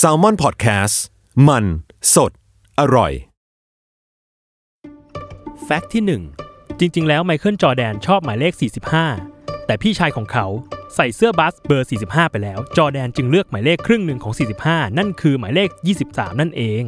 s a l ม o n PODCAST มัน สด อร่อย แฟกต์ที่ 1 จริง ๆ แล้วไมเคิลจอแดนชอบหมายเลข 45 แต่พี่ชายของเขาใส่เสื้อบัสเบอร์ 45 ไปแล้ว จอแดนจึงเลือกหมายเลขครึ่งหนึ่งของ 45 นั่นคือหมายเลข 23 นั่นเอง